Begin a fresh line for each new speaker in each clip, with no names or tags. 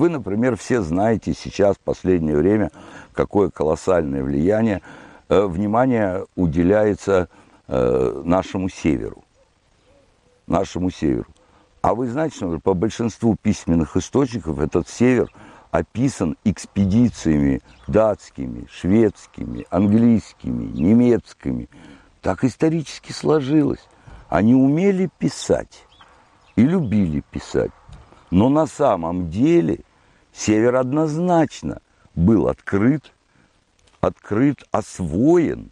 вы, например, все знаете сейчас, в последнее время, какое колоссальное влияние, э, внимание уделяется э, нашему северу. Нашему северу. А вы знаете, что по большинству письменных источников этот север описан экспедициями датскими, шведскими, английскими, немецкими. Так исторически сложилось. Они умели писать и любили писать. Но на самом деле север однозначно был открыт, открыт, освоен,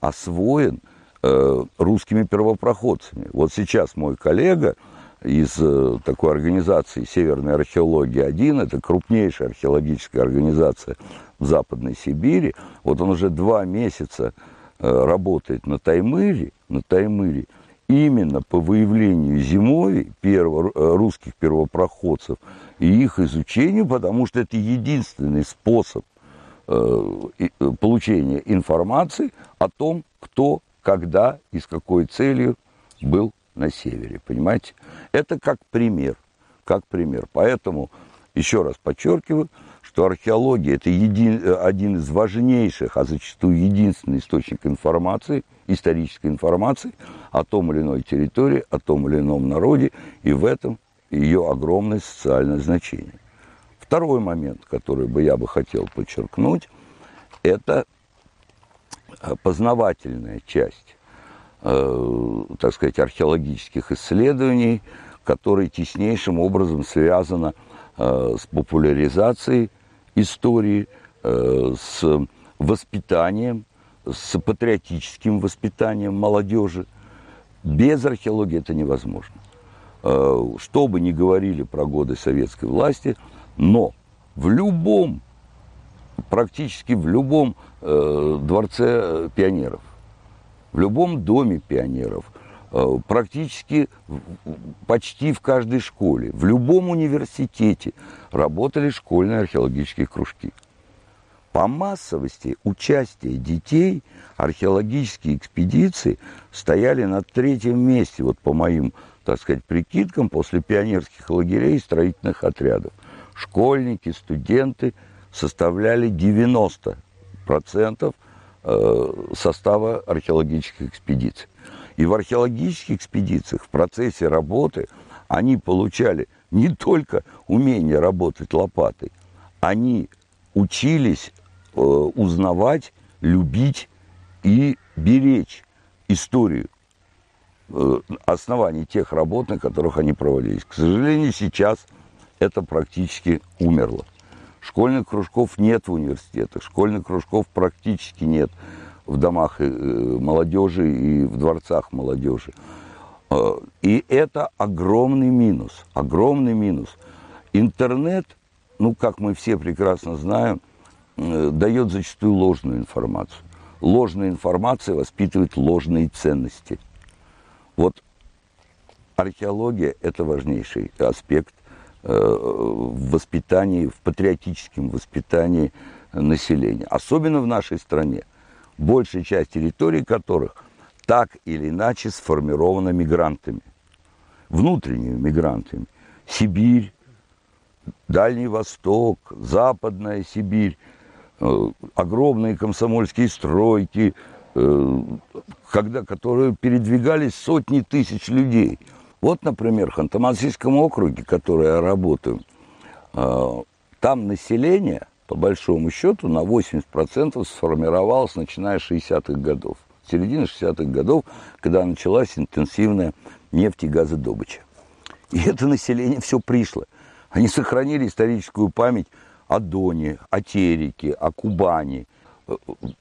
освоен э, русскими первопроходцами. Вот сейчас мой коллега из э, такой организации «Северная археология-1», это крупнейшая археологическая организация в Западной Сибири, вот он уже два месяца э, работает на Таймыре, на Таймыре, именно по выявлению зимовий перво, э, русских первопроходцев и их изучению, потому что это единственный способ э, э, получения информации о том, кто, когда и с какой целью был на севере. Понимаете? Это как пример. Как пример. Поэтому, еще раз подчеркиваю, что археология – это един, один из важнейших, а зачастую единственный источник информации, исторической информации о том или иной территории, о том или ином народе, и в этом ее огромное социальное значение. Второй момент, который бы я бы хотел подчеркнуть, это э, познавательная часть, э, так сказать, археологических исследований, которая теснейшим образом связана э, с популяризацией истории, э, с воспитанием, с патриотическим воспитанием молодежи. Без археологии это невозможно. Э, что бы ни говорили про годы советской власти, но в любом, практически в любом э, дворце пионеров, в любом доме пионеров – Э, практически почти в каждой школе, в любом университете работали школьные археологические кружки. По массовости участия детей археологические экспедиции стояли на третьем месте, вот по моим, так сказать, прикидкам, после пионерских лагерей и строительных отрядов. Школьники, студенты составляли 90% э, состава археологических экспедиций. И в археологических экспедициях в процессе работы они получали не только умение работать лопатой, они учились э, узнавать, любить и беречь историю оснований тех работ, на которых они проводились. К сожалению, сейчас это практически умерло. Школьных кружков нет в университетах, школьных кружков практически нет в домах э, молодежи и в дворцах молодежи. Э, и это огромный минус, огромный минус. Интернет, ну, как мы все прекрасно знаем, э, дает зачастую ложную информацию. Ложная информация воспитывает ложные ценности. Вот археология – это важнейший аспект в воспитании, в патриотическом воспитании населения. Особенно в нашей стране – большая часть территорий которых так или иначе сформирована мигрантами, внутренними мигрантами. Сибирь, Дальний Восток, Западная Сибирь, э, огромные комсомольские стройки, э, когда, которые передвигались сотни тысяч людей. Вот, например, в Ханты-Мансийском округе, который я работаю, э, там население – по большому счету, на 80% сформировалась, начиная с 60-х годов. Середины 60-х годов, когда началась интенсивная нефть и газодобыча. И это население все пришло. Они сохранили историческую память о Доне, о Тереке, о Кубани.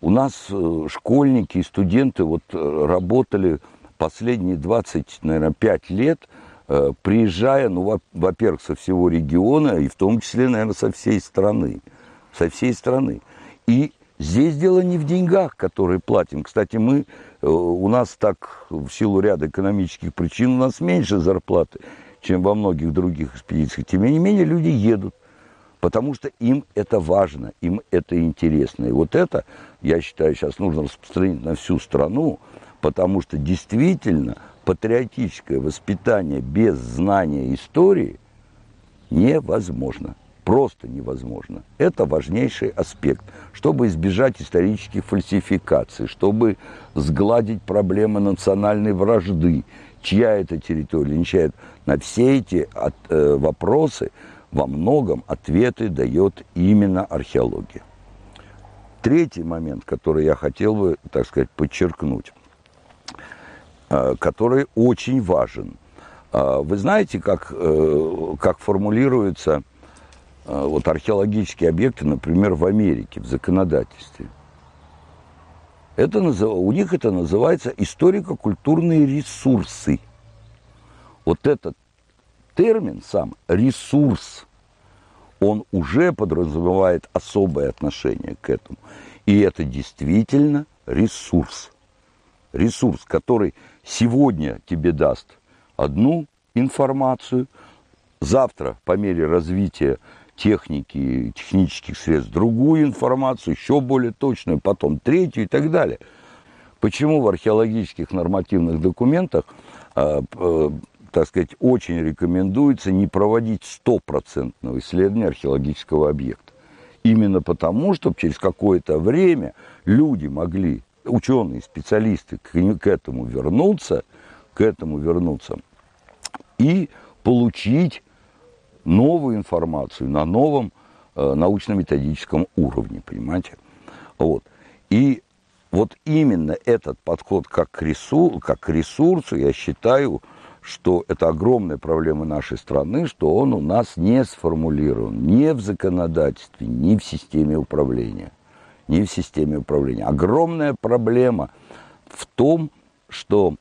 У нас э, школьники и студенты вот э, работали последние 20, наверное, 5 лет, э, приезжая, ну, во-первых, со всего региона, и в том числе, наверное, со всей страны со всей страны. И здесь дело не в деньгах, которые платим. Кстати, мы, у нас так, в силу ряда экономических причин, у нас меньше зарплаты, чем во многих других экспедициях. Тем не менее, люди едут, потому что им это важно, им это интересно. И вот это, я считаю, сейчас нужно распространить на всю страну, потому что действительно патриотическое воспитание без знания истории невозможно. просто невозможно. Это важнейший аспект, чтобы избежать исторических фальсификаций, чтобы сгладить проблемы национальной вражды, чья это территория, не чья это. На все эти от, э, вопросы во многом ответы дает именно археология. Третий момент, который я хотел бы, так сказать, подчеркнуть, э, который очень важен. Э, вы знаете, как, э, как формулируется Э, вот археологические объекты, например, в Америке, в законодательстве. Это, у них это называется историко-культурные ресурсы. Вот этот термин сам, ресурс, он уже подразумевает особое отношение к этому. И это действительно ресурс. Ресурс, который сегодня тебе даст одну информацию, завтра по мере развития техники, технических средств, другую информацию, еще более точную, потом третью и так далее. Почему в археологических нормативных документах, э, э, так сказать, очень рекомендуется не проводить стопроцентного исследования археологического объекта? Именно потому, чтобы через какое-то время люди могли, ученые, специалисты, к, к этому вернуться, к этому вернуться и получить новую информацию на новом э, научно-методическом уровне, понимаете? Вот. И вот именно этот подход как к, ресурсу, как к ресурсу, я считаю, что это огромная проблема нашей страны, что он у нас не сформулирован ни в законодательстве, ни в системе управления. Ни в системе управления. Огромная проблема в том, что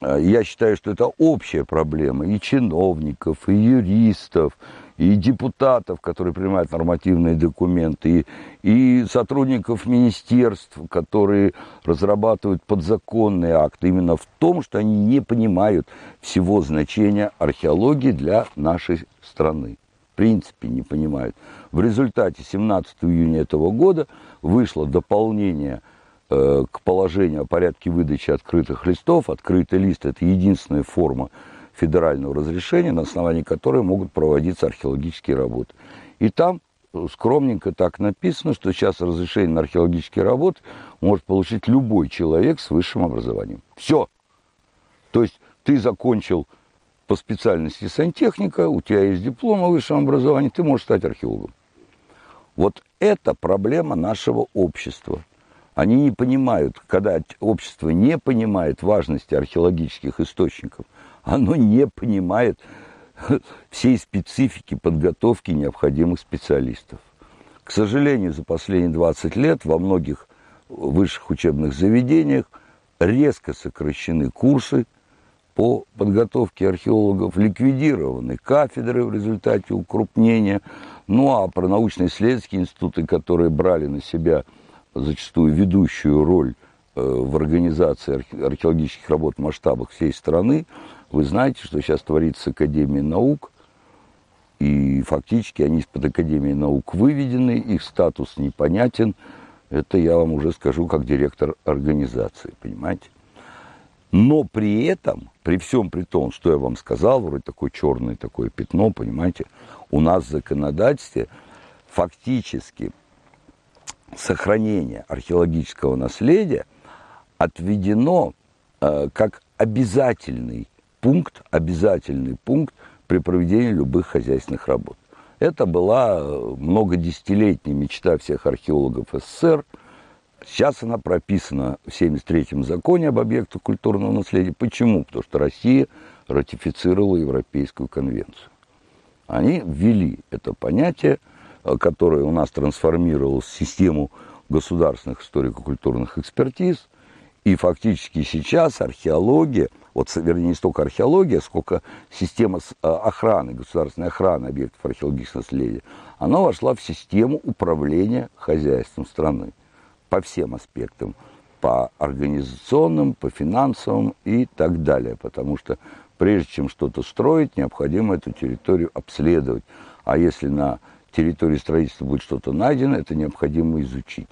Э, я считаю, что это общая проблема и чиновников, и юристов, и депутатов, которые принимают нормативные документы, и, и сотрудников министерств, которые разрабатывают подзаконные акты, именно в том, что они не понимают всего значения археологии для нашей страны. В принципе, не понимают. В результате 17 июня этого года вышло дополнение – Э, к положению о порядке выдачи открытых листов. Открытый лист – это единственная форма федерального разрешения, на основании которой могут проводиться археологические работы. И там скромненько так написано, что сейчас разрешение на археологические работы может получить любой человек с высшим образованием. Все. То есть ты закончил по специальности сантехника, у тебя есть диплом о высшем образовании, ты можешь стать археологом. Вот это проблема нашего общества. Они не понимают, когда общество не понимает важности археологических источников, оно не понимает всей специфики подготовки необходимых специалистов. К сожалению, за последние 20 лет во многих высших учебных заведениях резко сокращены курсы по подготовке археологов, ликвидированы кафедры в результате укрупнения, ну а про научно-исследовательские институты, которые брали на себя зачастую ведущую роль э, в организации археологических работ в масштабах всей страны. Вы знаете, что сейчас творится с Академией наук, и фактически они из-под Академии наук выведены, их статус непонятен. Это я вам уже скажу как директор организации, понимаете? Но при этом, при всем при том, что я вам сказал, вроде такое черное такое пятно, понимаете, у нас в законодательстве фактически сохранения археологического наследия отведено э, как обязательный пункт, обязательный пункт при проведении любых хозяйственных работ. Это была э, многодесятилетняя мечта всех археологов СССР. Сейчас она прописана в 73-м законе об объектах культурного наследия. Почему? Потому что Россия ратифицировала Европейскую конвенцию. Они ввели это понятие – Э, которая у нас трансформировалась в систему государственных историко-культурных экспертиз. И фактически сейчас археология, вот, вернее, не столько археология, сколько система э, охраны, государственной охраны объектов археологического наследия, она вошла в систему управления хозяйством страны по всем аспектам, по организационным, по финансовым и так далее. Потому что прежде чем что-то строить, необходимо эту территорию обследовать. А если на территории строительства будет что-то найдено, это необходимо изучить.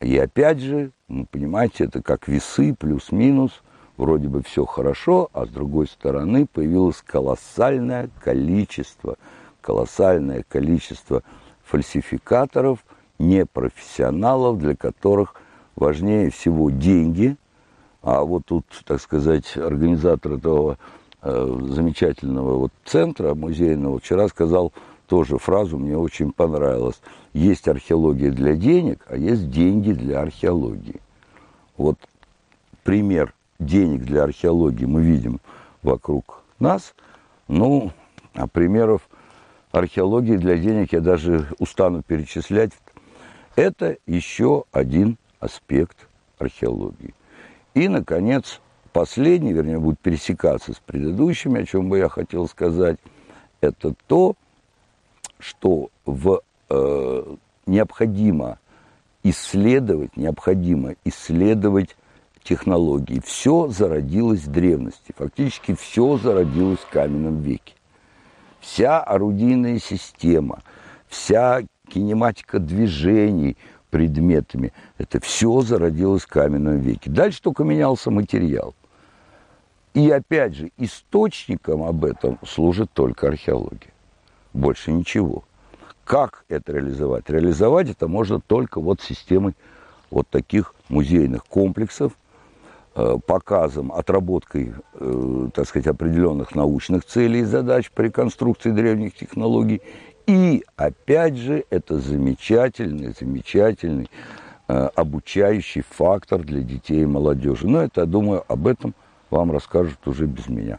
И опять же, ну, понимаете, это как весы, плюс-минус, вроде бы все хорошо, а с другой стороны появилось колоссальное количество колоссальное количество фальсификаторов, непрофессионалов, для которых важнее всего деньги. А вот тут, так сказать, организатор этого э, замечательного вот центра музейного вчера сказал тоже фразу, мне очень понравилась. Есть археология для денег, а есть деньги для археологии. Вот пример денег для археологии мы видим вокруг нас. Ну, а примеров археологии для денег я даже устану перечислять. Это еще один аспект археологии. И, наконец, последний, вернее, будет пересекаться с предыдущими, о чем бы я хотел сказать, это то, что в, э, необходимо исследовать, необходимо исследовать технологии. Все зародилось в древности, фактически все зародилось в каменном веке. Вся орудийная система, вся кинематика движений предметами, это все зародилось в каменном веке. Дальше только менялся материал. И опять же, источником об этом служит только археология. Больше ничего. Как это реализовать? Реализовать это можно только вот системой вот таких музейных комплексов, показом, отработкой, э, так сказать, определенных научных целей и задач по реконструкции древних технологий. И, опять же, это замечательный, замечательный э, обучающий фактор для детей и молодежи. Но это, я думаю, об этом вам расскажут уже без меня.